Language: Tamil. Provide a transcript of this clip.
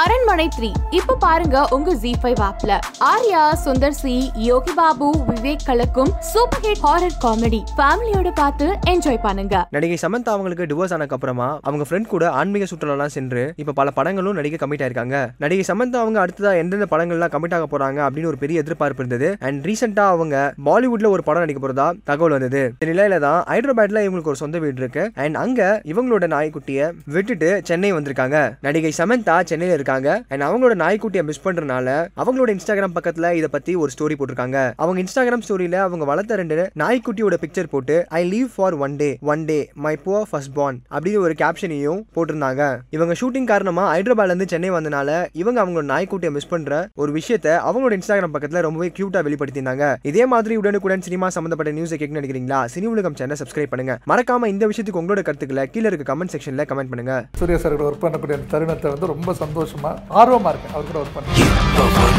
அரண்மனை த்ரீ. இப்ப பாருங்க உங்க ஜி ஃபைவ் ஆப்ல ஆர்யா சுந்தர் சி யோகி பாபு விவேக் கலக்கும் சூப்பர் ஹிட் ஹாரர் காமெடி ஃபேமிலியோட பார்த்து என்ஜாய் பண்ணுங்க. நடிகை சமந்தா அவங்களுக்கு டிவோர்ஸ் ஆனதுக்கு அப்புறமா அவங்க ஃப்ரெண்ட் கூட ஆன்மீக சுற்றுலாலாம் சென்று இப்ப பல படங்களும் நடிக்க கமிட் ஆயிருக்காங்க. நடிகை சமந்தா அவங்க அடுத்ததா எந்தெந்த படங்கள்லாம் கமிட் ஆக போறாங்க அப்படின்னு ஒரு பெரிய எதிர்பார்ப்பு இருந்தது. அண்ட் ரீசெண்டா அவங்க பாலிவுட்ல ஒரு படம் நடிக்க போறதா தகவல் வந்தது. இந்த நிலையில தான் ஹைதராபாத்ல இவங்களுக்கு ஒரு சொந்த வீடு இருக்கு. அண்ட் அங்க இவங்களோட நாய்க்குட்டியை விட்டுட்டு சென்னை வந்திருக்காங்க. நடிகை சமந்தா சென்னையில இருக்காங்க. அண்ட் அவங்களோட நாய்க்குட்டியை மிஸ் பண்றதுனால அவங்களோட இன்ஸ்டாகிராம் பக்கத்துல இதை பத்தி ஒரு ஸ்டோரி போட்டிருக்காங்க. அவங்க இன்ஸ்டாகிராம் ஸ்டோரியில அவங்க வளர்த்த ரெண்டு நாய்க்குட்டியோட பிக்சர் போட்டு I leave for one day one day my poor first born அப்படின்னு ஒரு கேப்ஷனையும் போட்டிருந்தாங்க. இவங்க ஷூட்டிங் காரணமா ஹைதராபாத்ல இருந்து சென்னை வந்தனால இவங்க அவங்களோட நாய்க்குட்டியை மிஸ் பண்ற ஒரு விஷயத்த அவங்களோட இன்ஸ்டாகிராம் பக்கத்துல ரொம்பவே கியூட்டா வெளிப்படுத்தியிருந்தாங்க. இதே மாதிரி உடனுக்குடன் சினிமா சம்பந்தப்பட்ட நியூஸை கேட்க நினைக்கிறீங்களா? சினி உலகம் சேனல் சப்ஸ்கிரைப் பண்ணுங்க. மறக்காம இந்த விஷயத்துக்கு உங்களோட கருத்துக்களை கீழே இருக்க கமெண்ட் செக்ஷன்ல கமெண்ட் பண்ணுங்க. சூரிய சார் ஒர்க் பண்ணக்கூடிய தருணத்தை வந்து ரொம்ப சந்தோஷம் சும்மா ஆர்வமாக இருக்கேன் அவர் கூட ஒர்க் பண்ணுறேன்